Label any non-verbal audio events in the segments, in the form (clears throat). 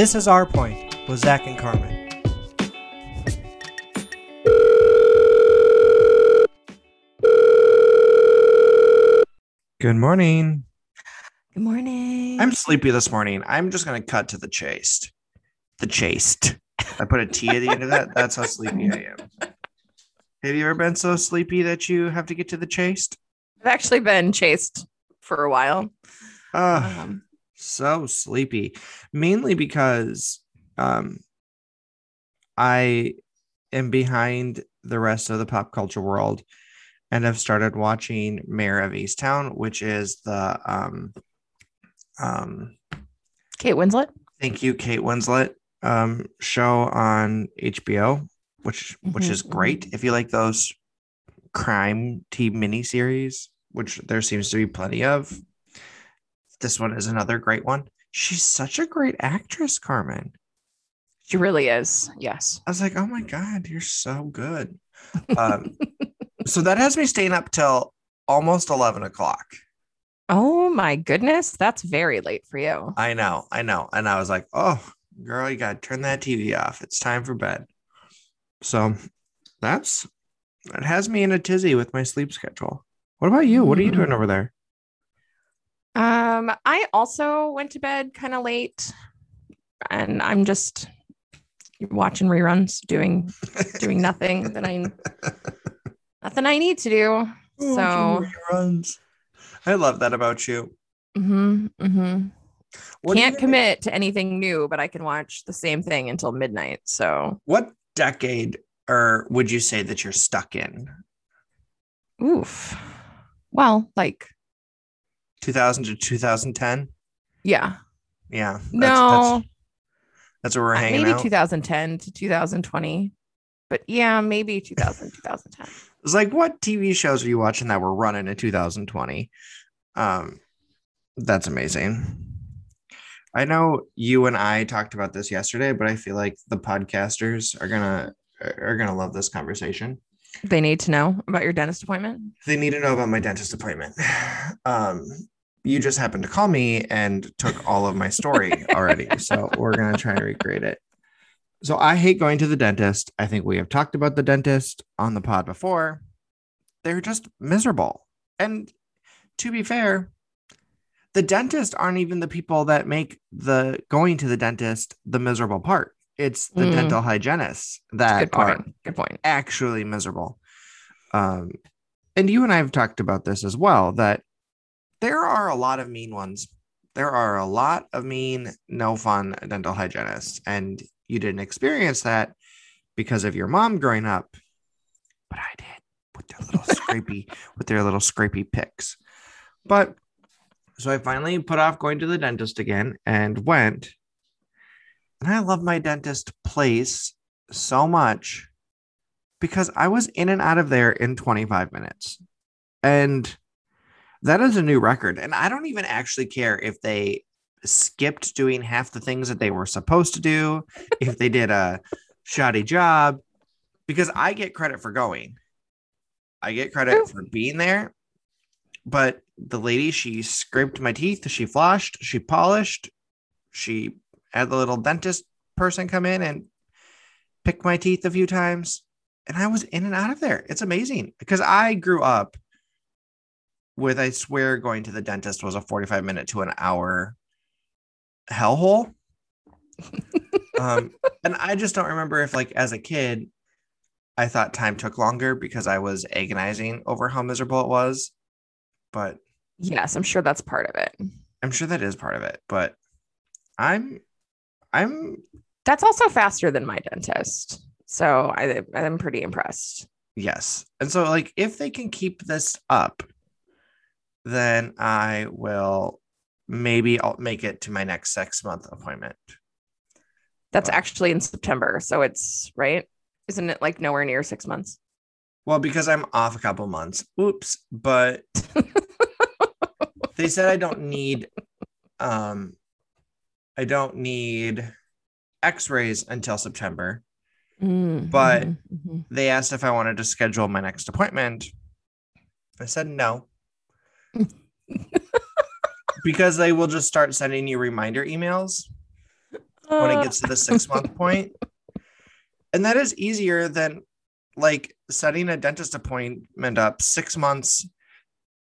This is Our Point with Zach and Carmen. Good morning. Good morning. I'm sleepy this morning. I'm just gonna cut to the chase. The chased. I put a T at the end of that. That's how sleepy I am. Have you ever been so sleepy that you have to get to the chased? I've actually been chased for a while. Ah, Um, so sleepy. Mainly because um I am behind the rest of the pop culture world and have started watching Mare of Easttown, which is the um um Kate Winslet. thank you kate winslet um show on hbo which which Mhm, is great if you like those crime team miniseries which there seems to be plenty of this one is another great one she's such a great actress carmen She really is. Yes. i was like oh my god you're so good um so that has me staying up till almost 11 o'clock Oh my goodness. That's very late for you. I know, I know. And I was like, oh, girl, you got to turn that TV off. It's time for bed. So that's it has me in a tizzy with my sleep schedule. What about you? What are you doing over there? Um, I also went to bed kind of late and I'm just watching reruns, doing doing nothing that I (laughs) nothing I need to do. So reruns. I love that about you. hmm hmm What can't think- commit to anything new, but I can watch the same thing until midnight. So What decade or would you say that you're stuck in? oof. Well, like 2000 to 2010? yeah. Yeah. That's, No. That's, that's where we're Uh, hanging maybe out. 2010 to 2020 but yeah maybe 2000 2010 (laughs) It's like, what TV shows are you watching that were running in 2020? Um, that's amazing. I know you and I talked about this yesterday, but I feel like the podcasters are gonna are gonna love this conversation. They need to know about your dentist appointment They need to know about my dentist appointment. Um, you just happened to call me and took all of my story (laughs) already, so we're gonna try and recreate it. So I hate going to the dentist. I think we have talked about the dentist on the pod before. They're just miserable. And to be fair, the dentist aren't even the people that make the going to the dentist the miserable part. It's the Mm. dental hygienists that good are good point actually miserable. Um, and you and I have talked about this as well that there are a lot of mean ones. There are a lot of mean, no fun dental hygienists, and you didn't experience that because of your mom growing up, but I did with their little (laughs) scrapey, with their little scrapey picks. But so I finally put off going to the dentist again and went. And I love my dentist place so much because I was in and out of there in 25 minutes. And that is a new record. And I don't even actually care if they skipped doing half the things that they were supposed to do, if they did a shoddy job, because I get credit for going. I get credit for being there. But the lady, she scraped my teeth, she flushed, she polished, she had the little dentist person come in and pick my teeth a few times and I was in and out of there. It's amazing because I grew up with, I swear, going to the dentist was a 45 minute to an hour hellhole. (laughs) um, and I just don't remember if, like, as a kid, I thought time took longer because I was agonizing over how miserable it was. But yes i'm sure that's part of it I'm sure that is part of it. But I'm, I'm, that's also faster than my dentist so I, i'm pretty impressed Yes. And so, like, if they can keep this up, then I will maybe I'll make it to my next six month appointment. that's Wow. actually in september so it's right isn't it like nowhere near six months Well, because I'm off a couple months. Oops. But (laughs) they said I don't need, um, I don't need x rays until September. Mm, But- mhm, mhm. They asked if I wanted to schedule my next appointment. I said no. (laughs) because they will just start sending you reminder emails. when it gets to the six month (laughs) point. And that is easier than like setting a dentist appointment up six months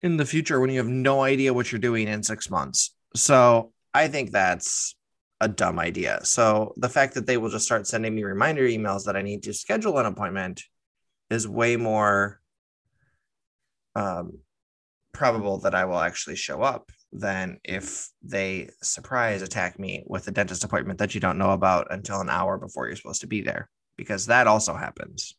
in the future when you have no idea what you're doing in six months. So I think that's a dumb idea. So the fact that they will just start sending me reminder emails that I need to schedule an appointment is way more um, probable that I will actually show up than if they surprise attack me with a dentist appointment that you don't know about until an hour before you're supposed to be there, because that also happens.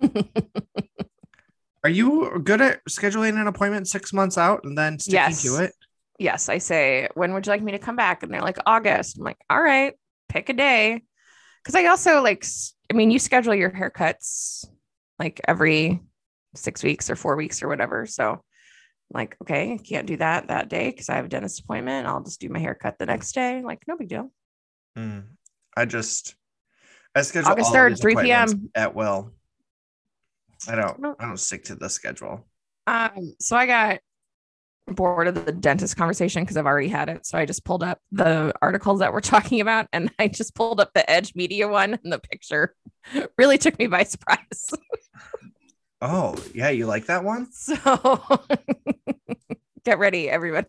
(laughs) Are you good at scheduling an appointment six months out and then sticking Yes. to it? Yes, I say, when would you like me to come back? And they're like, August. I'm like, all right, pick a day. Cause I also like, I mean, you schedule your haircuts like every six weeks or four weeks or whatever. So I'm like, okay, I can't do that that day because I have a dentist appointment. I'll just do my haircut the next day. Like, no big deal. Mm. I just I schedule August all 3rd, these 3 p.m.. at will. I don't I don't stick to the schedule. Um, so I got bored of the dentist conversation because I've already had it. So I just pulled up the articles that we're (laughs) talking about and I just pulled up the Edge Media one and the picture (laughs) really took me by surprise. (laughs) Oh, yeah, you like that one? So get ready, everyone.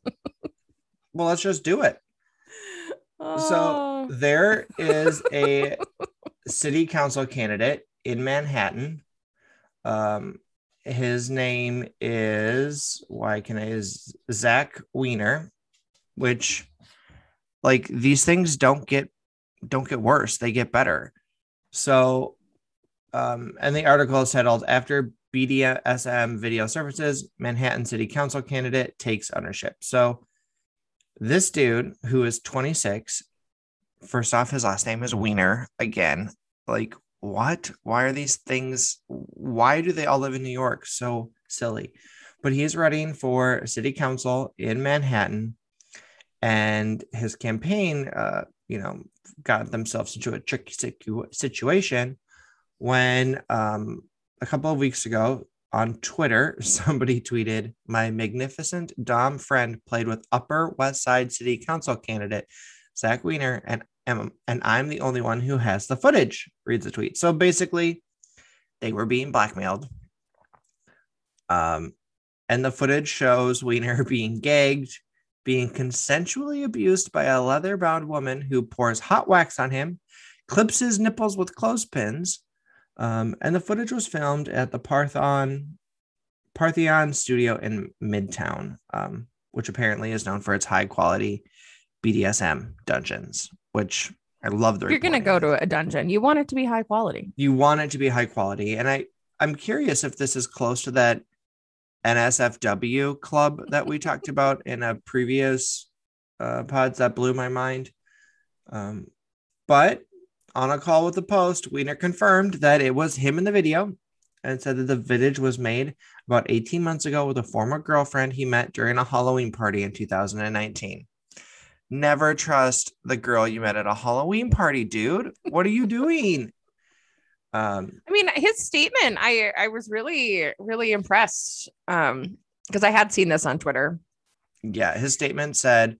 Well, let's just do it. Oh. So there is a city council candidate in Manhattan. Um, his name is why can I is Zach Weiner, which like these things don't get don't get worse; they get better. So, um, and the article is titled "After BDSM Video Services, Manhattan City Council Candidate Takes Ownership." So, this dude who is 26 first off his last name is wiener again like what? Why are these things why do they all live in new york? So silly. But he's running for city council in manhattan and his campaign uh you know got themselves into a tricky situ- situation when um a couple of weeks ago on Twitter, (laughs) somebody tweeted, My magnificent Dom friend played with Upper West Side City Council candidate Zach Weiner, and, and, I'm the only one who has the footage, reads the tweet. So basically, they were being blackmailed. Um, and the footage shows Weiner (laughs) being gagged, being consensually abused by a leather bound woman who pours hot wax on him, clips his nipples with clothespins. Um, and the footage was filmed at the Parthenon Parthenon studio in Midtown, um, which apparently is known for its high quality BDSM dungeons, which I love the You're gonna go to a dungeon. You want it to be high quality. you want it to be high quality. And I, I'm curious if this is close to that NSFW club that we (laughs) talked about in a previous uh, pods that blew my mind. Um, but on a call with the Post, Weiner confirmed that it was him in the video and said that the footage was made about 18 months ago with a former girlfriend he met during a Halloween party in 2019. Never trust the girl you met at a Halloween party, dude. What are you doing? (laughs) Um, I mean, his statement, I I was really, really impressed. Um, because I had seen this on Twitter. yeah, his statement said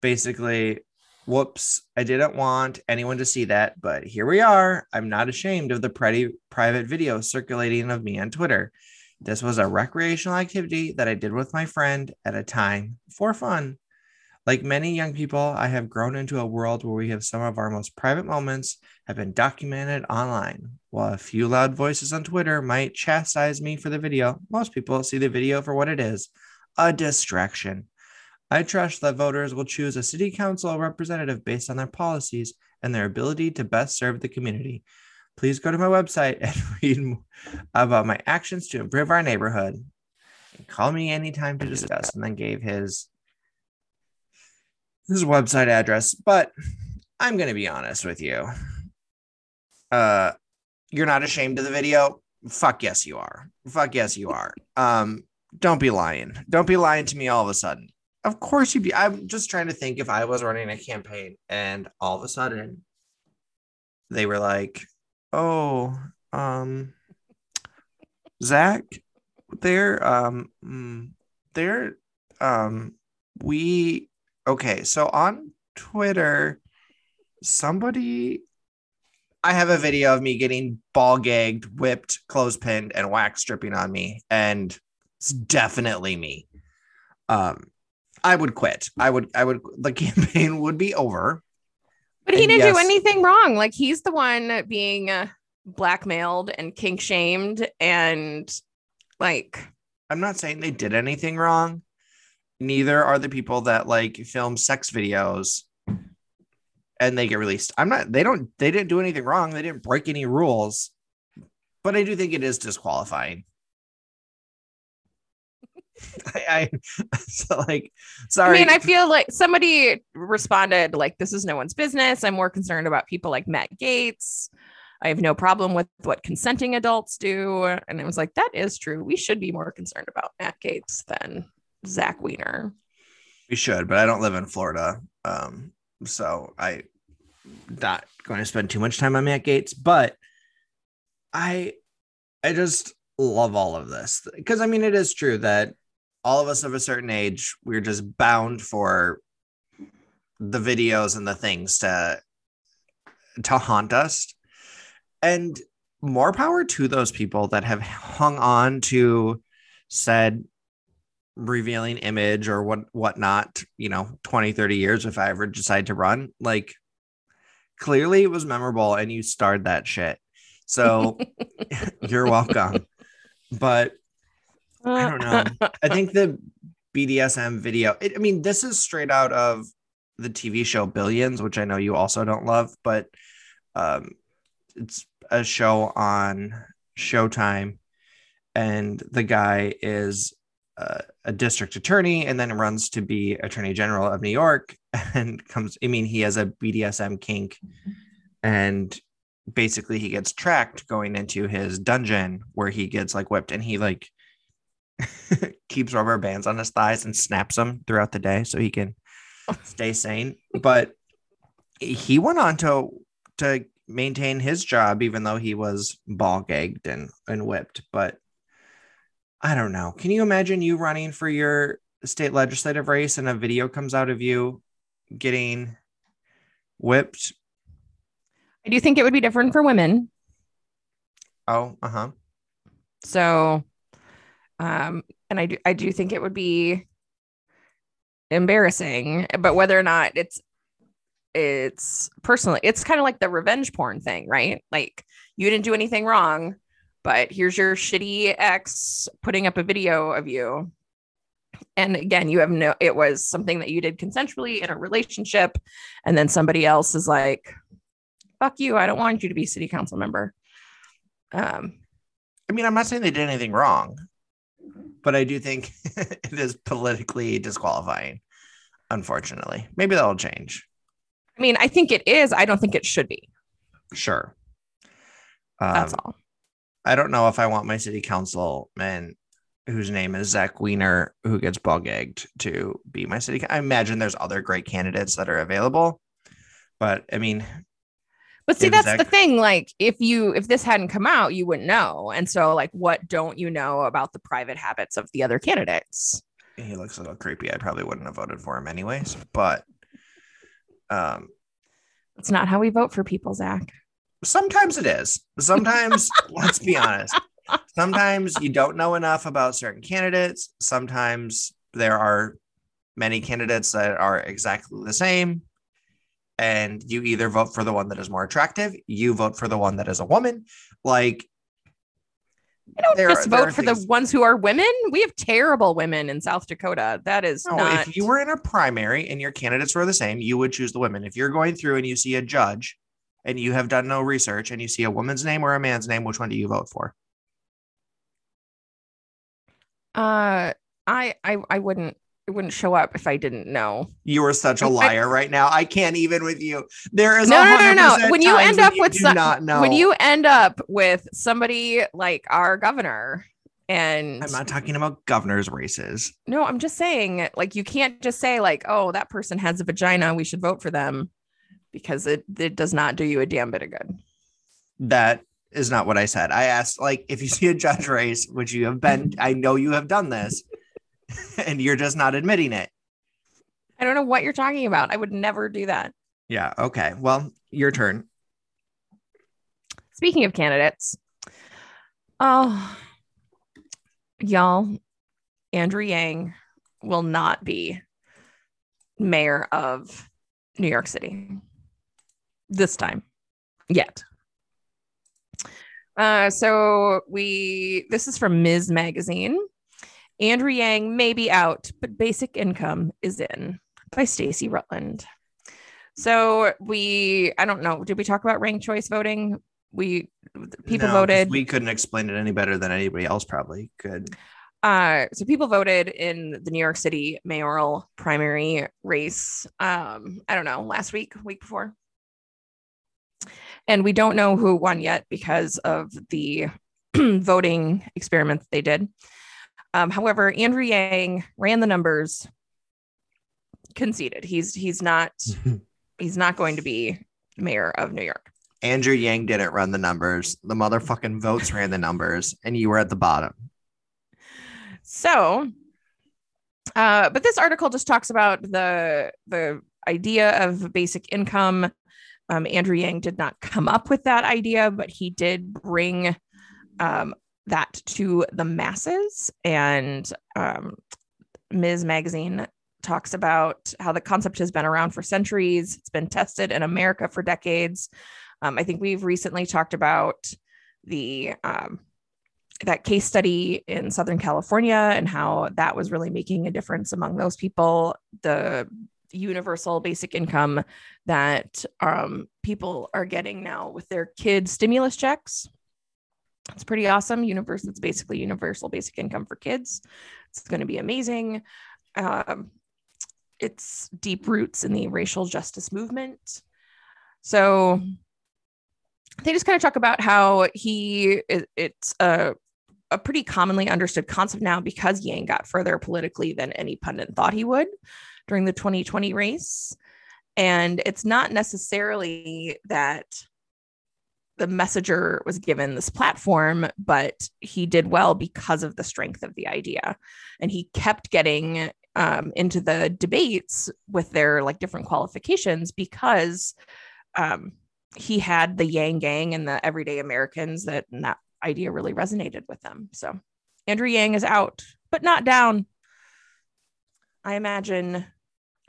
basically, whoops, I didn't want anyone to see that, but here we are. I'm not ashamed of the pretty private video circulating of me on Twitter. This was a recreational activity that I did with my friend at a time for fun. Like many young people, I have grown into a world where we have some of our most private moments have been documented online. While a few loud voices on Twitter might chastise me for the video, most people see the video for what it is a distraction. I trust that voters will choose a city council representative based on their policies and their ability to best serve the community. Please go to my website and (laughs) read about my actions to improve our neighborhood. Call me anytime to discuss. And then gave his his website address. But I'm gonna be honest with you. Uh you're not ashamed of the video? Fuck yes, you are. Fuck yes, you are. Um, don't be lying. Don't be lying to me all of a sudden. Of course you'd be. I'm just trying to think if I was running a campaign and all of a sudden they were like, "Oh, um, Zach, they're um, mm, they're um, we okay." So on Twitter, somebody I have a video of me getting ball gagged, whipped, clothespinned, and wax stripping on me, and it's definitely me. Um, I would quit. I would. I would. The (laughs) campaign would be over. But he And didn't do anything wrong. Like he's the one being uh, blackmailed and kink shamed and like I'm not saying they did anything wrong. Neither are the people that like film sex videos and they get released. I'm not, they don't, they didn't do anything wrong. They didn't break any rules, but I do think it is disqualifying. (laughs) I, I (laughs) so like, sorry. I mean, I feel like somebody responded like this is no one's business. I'm more concerned about people like Matt Gaetz. I have no problem with what consenting adults do. And it was like, that is true. We should be more concerned about Matt Gaetz than Zach Weiner. we should, but I don't live in Florida. Um, so I not going to spend too much time on Matt Gaetz, but I I just love all of this because I mean it is true that all of us of a certain age we're just bound for the videos and the things to to haunt us and more power to those people that have hung on to said revealing image or what whatnot you know 20 30 years if i ever decide to run like clearly it was memorable and you starred that shit so (laughs) (laughs) you're welcome but I don't know. I think the BDSM video, it, I mean, this is straight out of the TV show Billions, which I know you also don't love, but um, it's a show on Showtime. And the guy is uh, a district attorney and then runs to be attorney general of New York (laughs) and comes, I mean, he has a BDSM kink and basically he gets tracked going into his dungeon where he gets like whipped and he like (laughs) keeps rubber bands on his thighs and snaps them throughout the day so he can (laughs) stay sane. But he went on to to maintain his job even though he was ball gagged and, and whipped. But I don't know. Can you imagine you running for your state legislative race and a video comes out of you getting whipped? I do think it would be different for women. Oh, uh-huh. So, um, and I do, I do think it would be embarrassing, but whether or not it's, it's personally, it's kind of like the revenge porn thing, right? Like you didn't do anything wrong, but here's your shitty ex putting up a video of you. And again, you have no, it was something that you did consensually in a relationship. And then somebody else is like, fuck you. I don't want you to be city council member. Um, I mean, I'm not saying they did anything wrong, but I do think (laughs) it is politically disqualifying, unfortunately. Maybe that'll change. I mean, I think it is. I don't think it should be. Sure. Um, That's all. I don't know if I want my city councilman whose name is Zach Weiner, who gets ball gagged, to be my city. I imagine there's other great candidates that are available, but I mean, But see, that's Zach- the thing. Like, if you if this hadn't come out, you wouldn't know. And so, like, what don't you know about the private habits of the other candidates? he looks a little creepy. I probably wouldn't have voted for him anyways, but um, It's not how we vote for people, Zach. Sometimes it is. Sometimes, (laughs) let's be honest. Sometimes you don't know enough about certain candidates. Sometimes there are many candidates that are exactly the same. And you either vote for the one that is more attractive, you vote for the one that is a woman. Like, I don't There just vote for things- the ones who are women. We have terrible women in South Dakota. That is no, not. if you were in a primary and your candidates were the same, you would choose the women. If you're going through and you see a judge and you have done no research and you see a woman's name or a man's name, which one do you vote for? uh, I I I wouldn't it wouldn't show up if I didn't know. You are such a liar right now. I can't even with you. There is No, no, no, no. When you end up you with some- not know. When you end up with somebody like our governor, and I'm not talking about governor's races. no, I'm just saying, like, you can't just say like, oh, that person has a vagina, we should vote for them, because it it does not do you a damn bit of good. That is not what I said. I asked, like, if you see a judge race, which you have been, I know you have done this, (laughs) and you're just not admitting it. I don't know what you're talking about. I would never do that. Yeah. Okay. Well, your turn. Speaking of candidates, oh, y'all, Andrew Yang will not be mayor of New York City this time yet. Uh, so we this is from Ms. Magazine. Andrew Yang may be out, but basic income is in by Stacy Rutland. So we I don't know, did we talk about ranked choice voting? We people No, voted We couldn't explain it any better than anybody else probably could. uh so people voted in the New York City mayoral primary race um I don't know last week week before and we don't know who won yet because of the (clears throat) voting experiment they did um however Andrew Yang ran the numbers conceded he's he's not (laughs) he's not going to be mayor of New York Andrew Yang didn't run the numbers. The motherfucking votes ran the numbers, and you were at the bottom. So, uh, but this article just talks about the the idea of basic income. Um, Andrew Yang did not come up with that idea, but he did bring um, that to the masses. And um, Ms. Magazine talks about how the concept has been around for centuries. It's been tested in America for decades. Um, I think we've recently talked about the um, that case study in Southern California and how that was really making a difference among those people. The universal basic income that um, people are getting now with their kids' stimulus checks. It's pretty awesome. Universe, it's basically universal basic income for kids. It's going to be amazing. Um, it's deep roots in the racial justice movement. So they just kind of talk about how he it, it's a a pretty commonly understood concept now because Yang got further politically than any pundit thought he would during the 2020 race. And it's not necessarily that the messenger was given this platform, but he did well because of the strength of the idea. And he kept getting um, into the debates with their like different qualifications because um, he had the Yang Gang and the everyday Americans that that idea really resonated with them. So Andrew Yang is out, but not down. I imagine,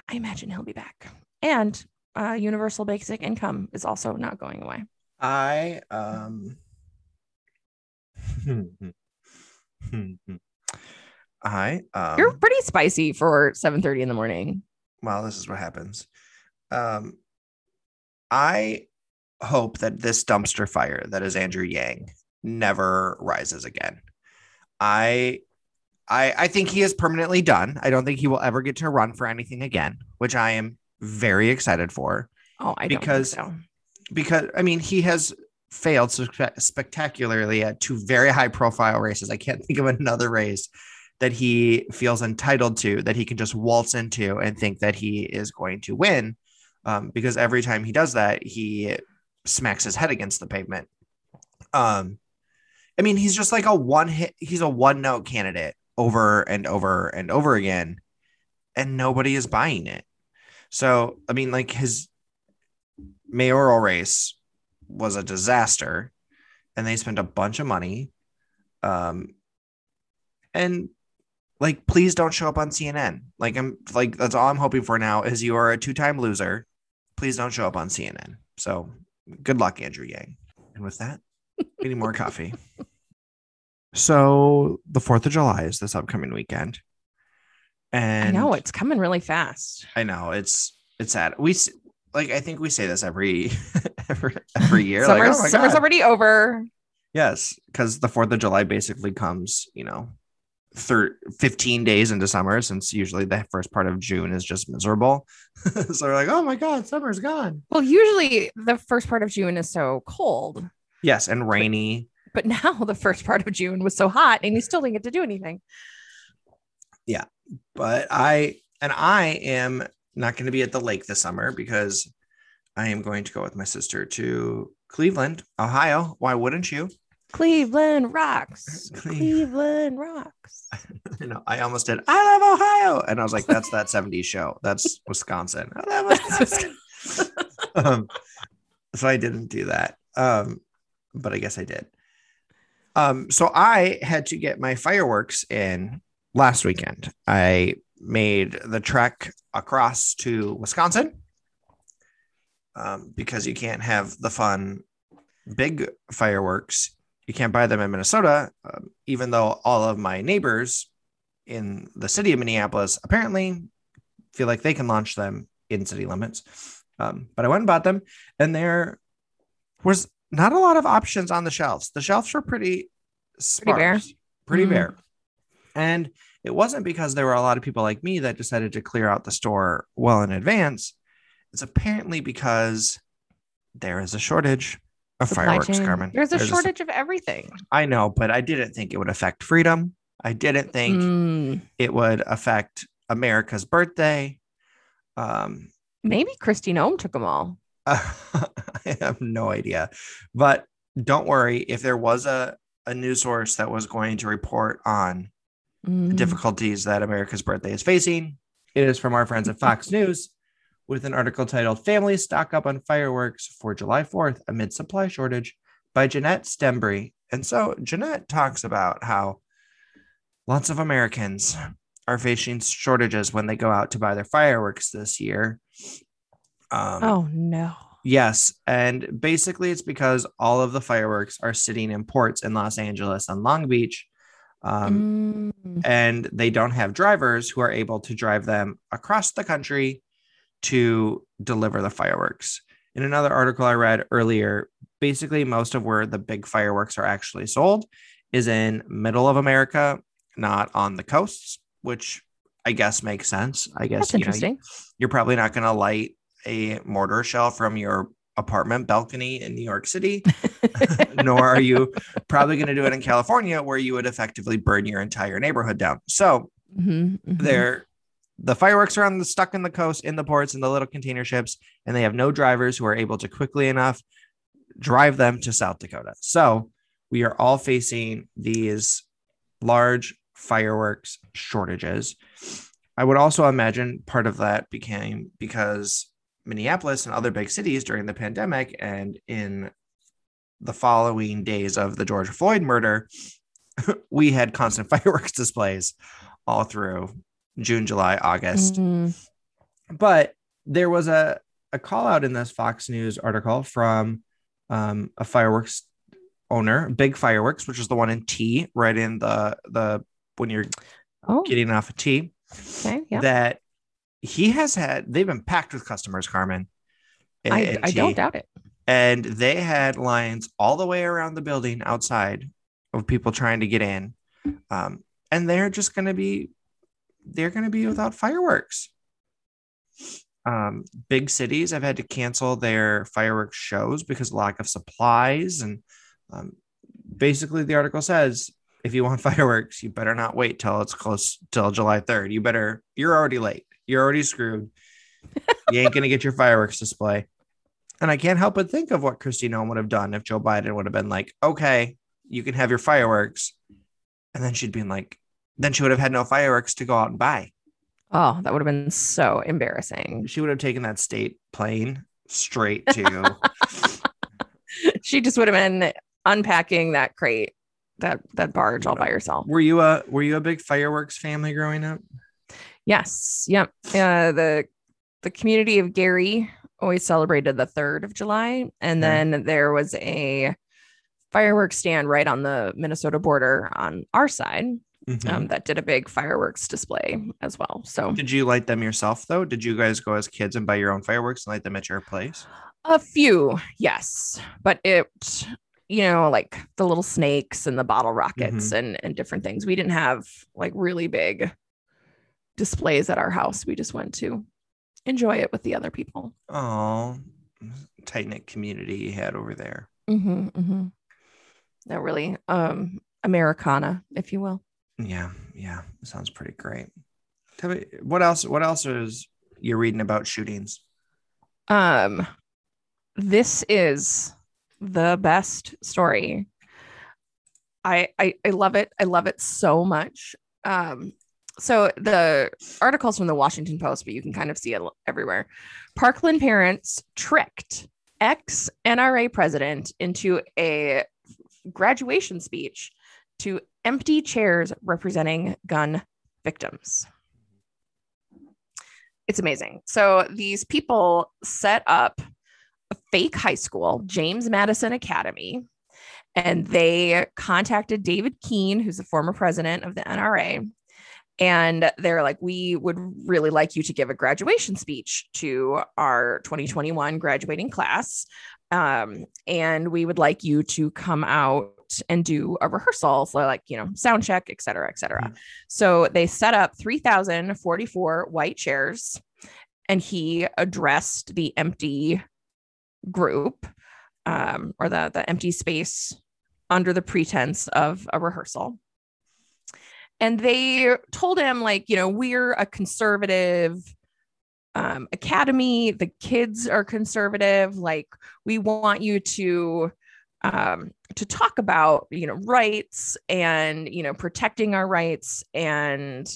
I imagine he'll be back. And uh, universal basic income is also not going away. I um (laughs) I um You're pretty spicy for 7:30 in the morning. well, this is what happens. Um I hope that this dumpster fire that is Andrew Yang never rises again. I I I think he is permanently done. I don't think he will ever get to run for anything again, which I am very excited for Oh, I don't Because- so. because I mean he has failed spe- spectacularly at two very high profile races. I can't think of another race that he feels entitled to that he can just waltz into and think that he is going to win. Um, because every time he does that, he smacks his head against the pavement. Um, I mean, he's just like a one hit, he's a one note candidate over and over and over again, and nobody is buying it. So, I mean, like his mayoral race was a disaster and they spent a bunch of money um and like please don't show up on cnn like i'm like that's all i'm hoping for now is you are a two-time loser. Please don't show up on cnn so good luck andrew yang. And with that we need more coffee (laughs) so the fourth of july is this upcoming weekend and I know it's coming really fast. I know it's it's sad. We like I think we say this every (laughs) every, every year. like, Summer's, oh summer's God. already over. yes, because the Fourth of July basically comes, you know, thir- 15 days into summer, since usually the first part of June is just miserable. (laughs) so we're like, oh my god, summer's gone. Well, usually the first part of June is so cold, Yes, and rainy. But now (laughs) the first part of June was so hot and you still didn't get to do anything. Yeah. But I and I am not going to be at the lake this summer because I am going to go with my sister to Cleveland, Ohio. Why wouldn't you? Cleveland rocks. (laughs) Cleveland rocks. (laughs) you know. I almost did. I love Ohio, and I was like, "That's that '70s show. That's Wisconsin." I love Wisconsin. um, so I didn't do that. Um, but I guess I did. Um, so I had to get my fireworks in last weekend. I made the trek across to Wisconsin um, because you can't have the fun big fireworks. You can't buy them in Minnesota, um, even though all of my neighbors in the city of Minneapolis apparently feel like they can launch them in city limits. Um, but I went and bought them, and there was not a lot of options on the shelves. The shelves were pretty Pretty bare. sparse, pretty Mhm. bare. And it wasn't because there were a lot of people like me that decided to clear out the store well in advance. It's apparently because there is a shortage of Supply fireworks, chain. Carmen. There's a s- shortage of everything. I know, but I didn't think it would affect freedom. I didn't think Mm, it would affect America's birthday. Um, maybe Kristi Noem took them all. (laughs) (laughs) I have no idea. But don't worry, if there was a, a news source that was going to report on the Mm, difficulties that America's birthday is facing, it is from our friends at Fox (laughs) News with an article titled Families Stock Up on Fireworks for July 4th Amid Supply Shortage by Jeanette Stembry. And so Jeanette talks about how lots of Americans are facing shortages when they go out to buy their fireworks this year. Um, Oh no. Yes. And basically, it's because all of the fireworks are sitting in ports in Los Angeles and Long Beach. Um, Mm, And they don't have drivers who are able to drive them across the country to deliver the fireworks. In another article I read earlier, basically, most of where the big fireworks are actually sold is in middle of America, not on the coasts, which I guess makes sense. I guess that's you know, interesting. you're probably not going to light a mortar shell from your apartment balcony in New York City, (laughs) nor are you probably going to do it in California where you would effectively burn your entire neighborhood down. So Mhm, mhm. they're the fireworks are on the stuck in the coast in the ports in the little container ships and they have no drivers who are able to quickly enough drive them to South Dakota. So we are all facing these large fireworks shortages. I would also imagine part of that became because Minneapolis and other big cities during the pandemic and in the following days of the George Floyd murder, (laughs) we had constant (laughs) fireworks displays all through June, July, August. Mhm. But there was a, a call out in this Fox News article from um, a fireworks owner, Big Fireworks, which is the one in T, right in the the when you're Oh, getting off a T, okay. Yeah. that he has had they've been packed with customers, Carmen. I, I don't doubt it. and they had lines all the way around the building outside of people trying to get in. Um, and they're just going to be they're going to be without fireworks. Um, big cities have had to cancel their fireworks shows because of lack of supplies. And um, basically the article says if you want (laughs) fireworks you better not wait till it's close till july 3rd you better you're already late you're already screwed you ain't going to get your fireworks display and I can't help but think of what Kristi Noem would have done if Joe Biden would have been like, okay, you can have your fireworks. And then she'd been like, then she would have had no fireworks to go out and buy. Oh, that would have been so embarrassing. She would have taken that state plane straight to, (laughs) she just would have been unpacking that crate, that that barge all by herself. were you a, were you a big fireworks family growing up? Yes. Yep. Uh, the the community of Gary always celebrated the third of July, and Okay. then there was a fireworks stand right on the Minnesota border on our side Mhm. um, that did a big fireworks display as well. So Did you light them yourself though? Did you guys go as kids and buy your own fireworks and light them at your place? a few, yes, but it. You know, like the little snakes and the bottle rockets and and different things. We didn't have like really big displays at our house. We just went to enjoy it with the other people. Oh, tight knit community you had over there. Mm-hmm, mm-hmm. That really um Americana, if you will. Yeah, yeah, sounds pretty great. Tell me what else? What else is you're reading about shootings? Um this is the best story. I I, I love it. I love it so much. Um so the articles from the Washington Post, but you can kind of see it everywhere. Parkland parents tricked ex NRA president into a graduation speech to empty chairs representing gun victims. It's amazing. So these people set up a fake high school, James Madison Academy, and they contacted David Keene, who's the former president of the NRA, and they're like we would really like you to give a graduation speech to our 2021 graduating class. Um, and we would like you to come out and do a rehearsal so like you know sound check et cetera et cetera. Mm-hmm. so they set up 3044 white chairs and he addressed the empty group um, or the the empty space under the pretense of a rehearsal and they told him like you know we're a conservative um, academy. The kids are conservative. Like we want you to um, to talk about you know rights and you know protecting our rights. And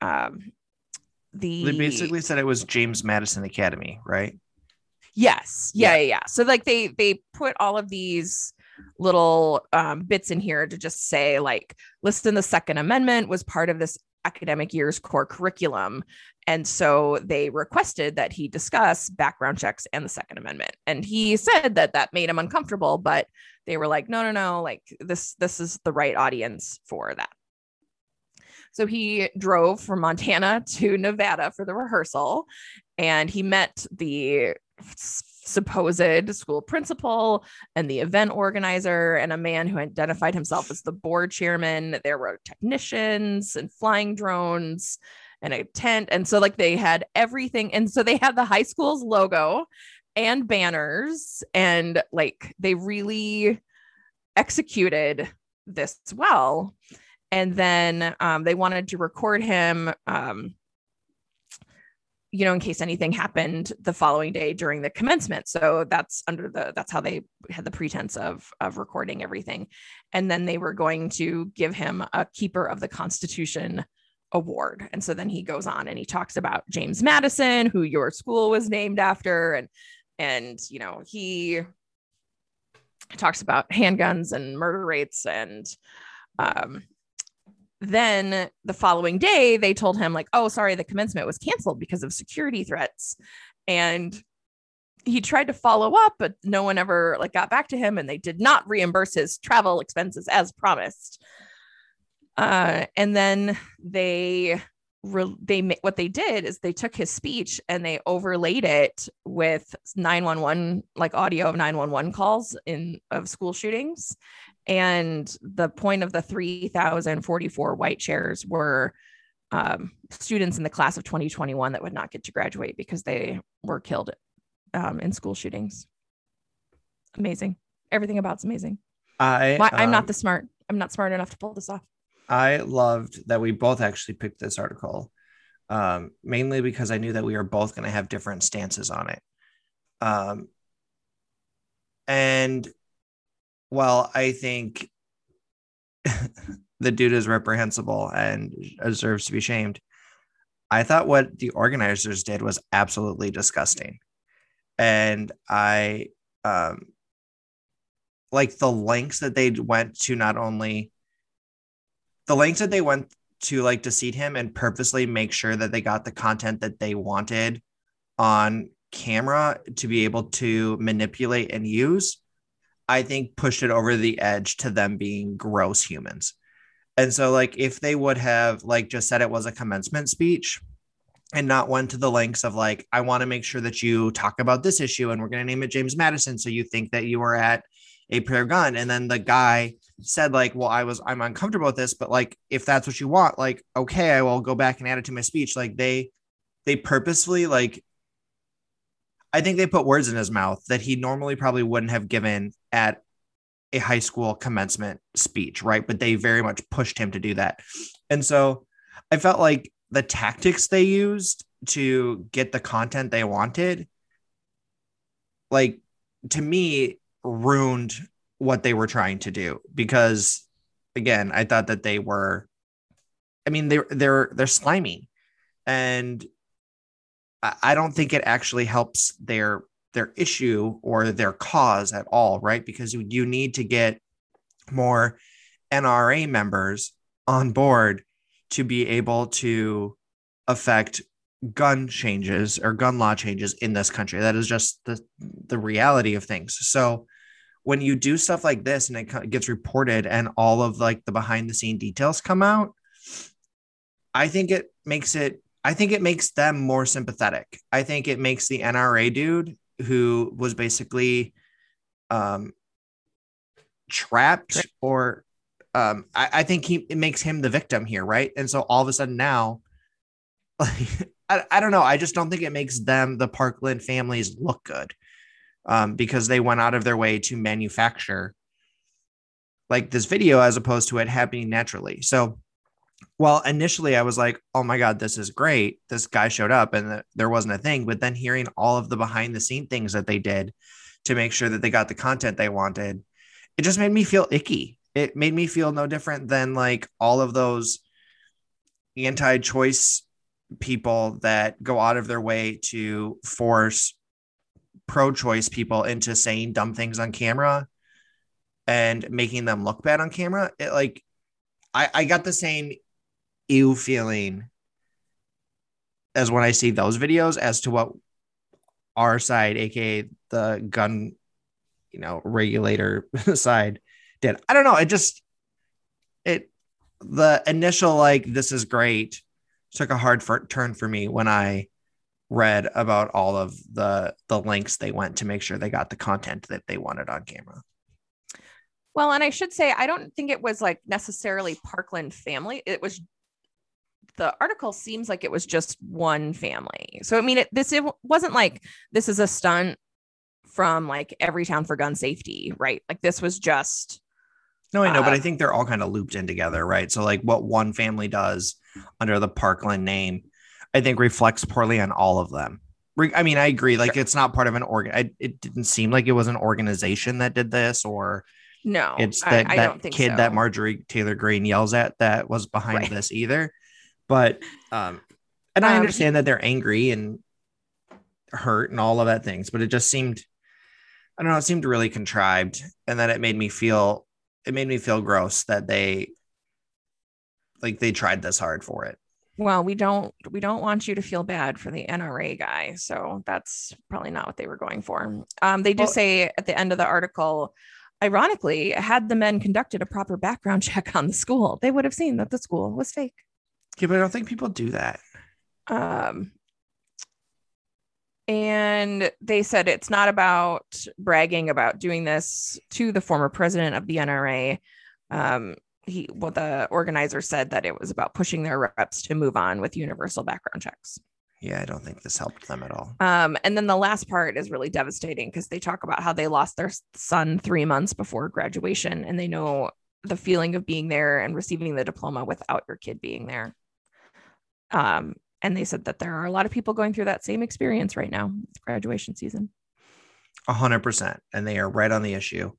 um, the they basically said it was james madison academy right? Yes. Yeah, yeah. yeah yeah. So like they they put all of these little um, bits in here to just say like listen the second amendment was part of this academic year's core curriculum. And so they requested that he discuss background checks and the second amendment. And he said that that made him uncomfortable but they were like no no no like this this is the right audience for that. So he drove from Montana (laughs) to Nevada for the rehearsal and he met the supposed school principal and the event organizer and a man who identified himself as the board chairman. There were technicians and flying drones and a tent. And so, like, they had everything. And so, they had the high school's logo and banners, and like, they really executed this well. And then um, they wanted to record him. Um, you know in case anything happened the following day during the commencement. So that's under the that's how they had the pretense of of recording everything. And then they were going to give him a keeper of the constitution award. And so then he goes on and he talks about james madison who your school was named after. And and you know he talks about handguns and murder rates and um then the following day they told him like oh sorry the commencement was canceled because of security threats. And he tried to follow up but no one ever like got back to him and they did not reimburse his travel expenses as promised. Uh, and then they re- they what they did is they took his speech and they overlaid it with 911 like audio of 911 calls in of school shootings and the point of the 3044 white chairs were um, students in the class of 2021 that would not get to graduate because they were killed um, in school shootings. Amazing. Everything about it's amazing. I i'm not um, the smart i'm not smart enough to pull this off. I loved that we both actually picked this article, um, mainly because I knew that we were both going to have different stances on it. Um, and well, I think (laughs) the dude is reprehensible and deserves to be shamed. I thought what the organizers did was absolutely disgusting. And I um like the lengths that they went to not only the lengths that they went to like deceive him and purposely make sure that they got the content that they wanted on camera to be able to manipulate and use, I think pushed it over the edge to them being gross humans. And so, like, if they would have like just said it was a commencement speech and not went to the lengths of like, I want to make sure that you talk about this issue and we're going to name it James Madison. So you think that you were at a prayer gun. And then the guy said like, well, I was, I'm uncomfortable with this, but like, if that's what you want, like, okay, I will go back and add it to my speech. Like they, they purposefully like, I think they put words in his mouth that he normally probably wouldn't have given at a high school commencement speech, right? But they very much pushed him to do that. And so I felt like the tactics they used to get the content they wanted, like to me, ruined what they were trying to do because again i thought that they were I mean, they're they're they're slimy, and I, don't think it actually helps their their issue or their cause at all, right? Because you, you need to get more NRA members on board to be able to affect gun changes or gun law changes in this country. That is just the the reality of things. So when you do stuff like this and it gets reported and all of like the behind the scene details come out, I think it makes it I think it makes them more sympathetic. I think it makes the NRA dude who was basically um trapped or um I, I think he it makes him the victim here, right? And so all of a sudden now like (laughs) I, I don't know. I just don't think it makes them, the Parkland families, look good um, because they went out of their way to manufacture like this video as opposed to it happening naturally. So, well, initially I was like, oh my God, this is great. This guy showed up and the, there wasn't a thing. But then hearing all of the behind the scene things that they did to make sure that they got the content they wanted, it just made me feel icky. It made me feel no different than like all of those anti choice people that go out of their way to force pro-choice people into saying dumb things on camera and making them look bad on camera it like i i got the same ew feeling as when i see those videos as to what our side aka the gun you know regulator (laughs) side did i don't know it just it the initial like this is great took a hard for, turn for me when I read about all of the the links they went to make sure they got the content that they wanted on camera. Well, and I should say I don't think it was like necessarily Parkland family. It was the article seems like it was just one family. So I mean, it, this it wasn't like this is a stunt from like Everytown for gun safety, right? Like this was just. No, I know, uh, but I think they're all kind of looped in together, right? So like what one family does under the Parkland name, I think reflects poorly on all of them. I mean, I agree. Like, sure. it's not part of an organ. It didn't seem like it was an organization that did this, or no, it's that I, I that kid so. that Marjorie Taylor Greene yells at that was behind right. this either. But, um, and I um, understand that they're angry and hurt and all of that things, but it just seemed, I don't know, it seemed really contrived, and that it made me feel, it made me feel gross that they like they tried this hard for it. Well, we don't we don't want you to feel bad for the NRA guy, so that's probably not what they were going for. Um, they do well, say at the end of the article, ironically, had the men conducted a proper background (laughs) check on the school, they would have seen that the school was fake. Yeah, but I don't think people do that. Um, and they said it's not about bragging about doing this to the former president of the NRA. Um, he well the organizer said that it was about pushing their reps to move on with universal background checks yeah i don't think this helped them at all um, and then the last part is really devastating because they talk about how they lost their son three months before graduation and they know the feeling of being there and receiving the diploma without your kid being there um, and they said that there are a lot of people going through that same experience right now it's graduation season A hundred percent and they are right on the issue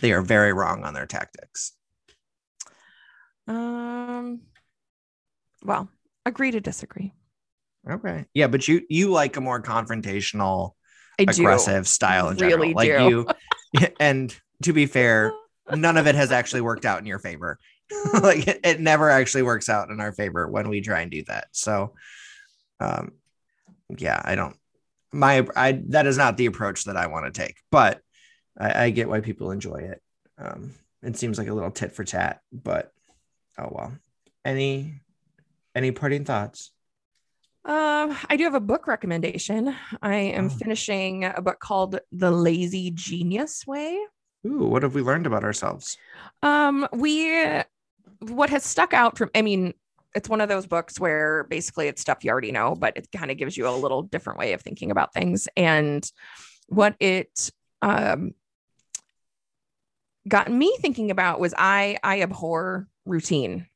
they are very wrong on their tactics um, well, agree to disagree. Okay. Yeah, but you you like a more confrontational, I aggressive do. style in really general. Like do. you (laughs) and to be fair, (laughs) none of it has actually worked out in your favor. (laughs) (laughs) like it, it, never actually works out in our favor when we try and do that. So um yeah, I don't my I that is not the approach that I want to take, but I, I get why people enjoy it. Um it seems like a little tit for tat, but Oh well. Any any parting thoughts? Um, I do have a book recommendation. I am oh. finishing a book called The Lazy Genius Way. Ooh, what have we learned about ourselves? Um, we what has stuck out from I mean, it's one of those books where basically it's stuff you already know, but it kind of gives you a little different way of thinking about things. And what it um got me thinking about was I I abhor routine.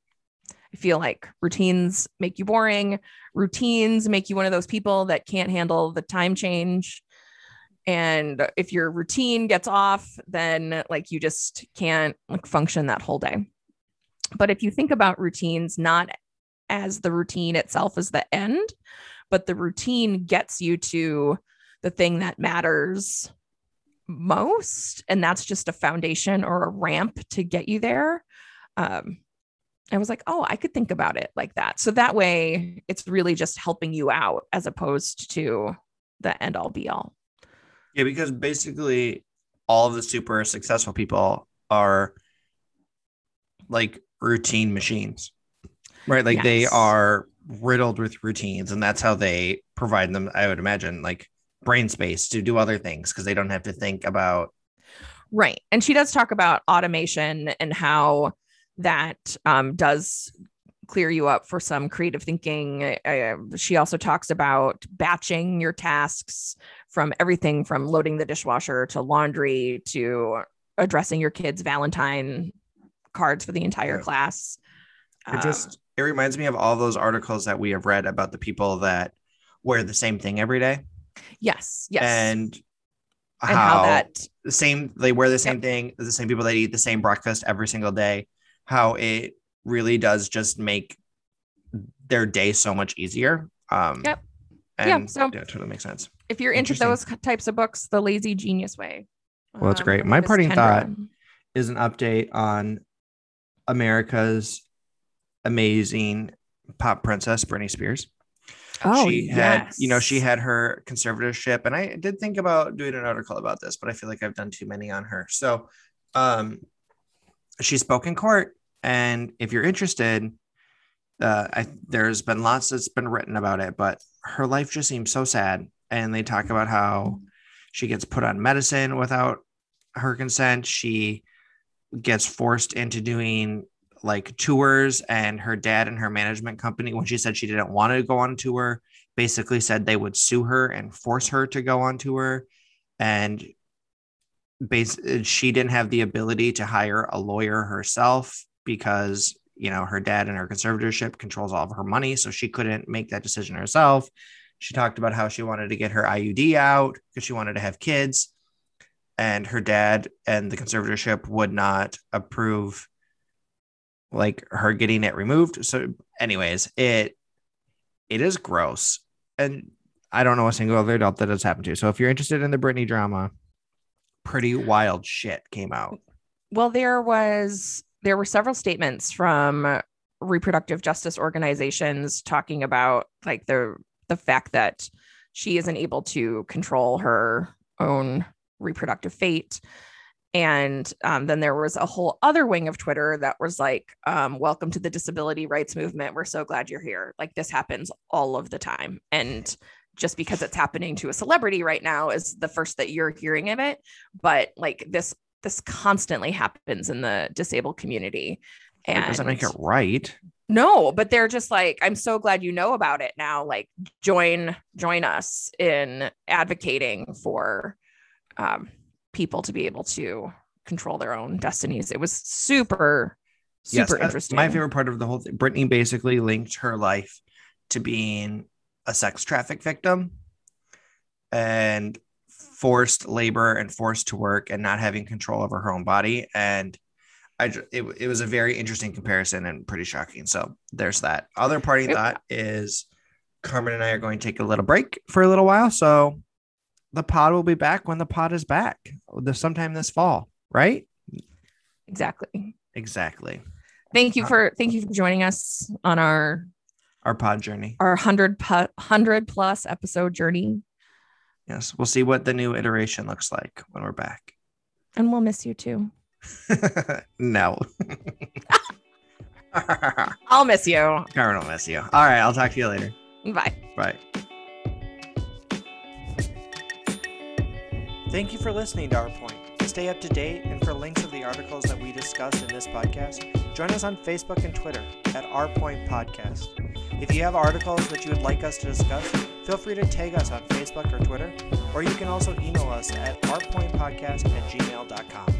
I feel like routines make you boring. Routines make you one of those people that can't handle the time change. And if your routine gets off, then like you just can't like function that whole day. But if you think about routines not as the routine itself is the end, but the routine gets you to the thing that matters most. And that's just a foundation or a ramp to get you there. Um, I was like, oh, I could think about it like that. So that way it's really just helping you out as opposed to the end all be all. Yeah, because basically all of the super successful people are like routine machines, right? Like they are riddled with routines, and that's how they provide them. I would imagine like brain space to do other things because they don't have to think about. Right. And she does talk about automation and how that um, does clear you up for some creative thinking. Uh, she also talks about batching your tasks from everything from loading the dishwasher to laundry to addressing your kids' Valentine cards for the entire Yeah. class. It Um, just it reminds me of all those articles that we have read about the people that wear the same thing every day yes, yes. and and how that the same they wear the same thing the same people that eat the same breakfast every single day how it really does just make their day so much easier um Yep. and Yeah, so- yeah, it totally makes sense if you're into those types of books, The Lazy Genius Way. Well, that's um, great. My parting Kendra. thought- is an update on america's amazing pop princess britney spears. Oh, she had you know she had her conservatorship and i did think about doing an article about this but i feel like i've done too many on her. So um she spoke in court and if you're interested uh I, there's been lots that's been written about it but her life just seems so sad and they talk about how she gets put on medicine without her consent. She gets forced into doing like tours and her dad and her management company when she said she didn't want to go on tour basically said they would sue her and force her to go on tour. And base she didn't have the ability to hire a lawyer herself because you know her dad and her conservatorship controls all of her money so she couldn't make that decision herself. She talked about how she wanted to get her iud out because she wanted to have kids and her dad and the conservatorship would not approve like her getting it removed. So anyways it it is gross. And i don't know a single other adult that has happened to. So if you're interested in the Britney drama pretty wild shit came out. Well, there was there were several statements from reproductive justice organizations talking about like the the fact that she isn't able to control her own reproductive fate. And um, then there was a whole other wing of Twitter that was like, um, "Welcome to the disability rights movement. We're so glad you're here. Like this happens all of the time, and just because it's happening to a celebrity right now is the first that you're hearing of it. But like this this constantly happens in the disabled community. And that doesn't make it right no, but they're just like, I'm so glad you know about it now. Like join join us in advocating for um, people to be able to control their own destinies. It was super, super uh, interesting. my favorite part of the whole thing Britney basically linked her life to being a sex traffic victim and forced labor and forced to work and not having control over her own body and I it, it was a very interesting comparison and pretty shocking. So there's that. Other party thought is Carmen and I are going to take a little break for a little while. So the pod will be back when the pod is back, the sometime this fall, right? Exactly. Exactly. Thank you Uh, for thank you for joining us on our Our pod journey. our hundred pu- hundred plus episode journey, Yes, we'll see what the new iteration looks like when we're back. and we'll miss you too. (laughs) no. (laughs) I'll miss you. Carmen will miss you. All right, I'll talk to you later. Bye. Bye. Thank you for listening to Our Point. To stay up to date and for links of the articles that we discussed in this podcast, join us on Facebook and Twitter at Our Point Podcast. If you have articles that you would like us to discuss, feel free to tag us on Facebook or Twitter, or you can also email us at ourpointpodcast at gmail.com.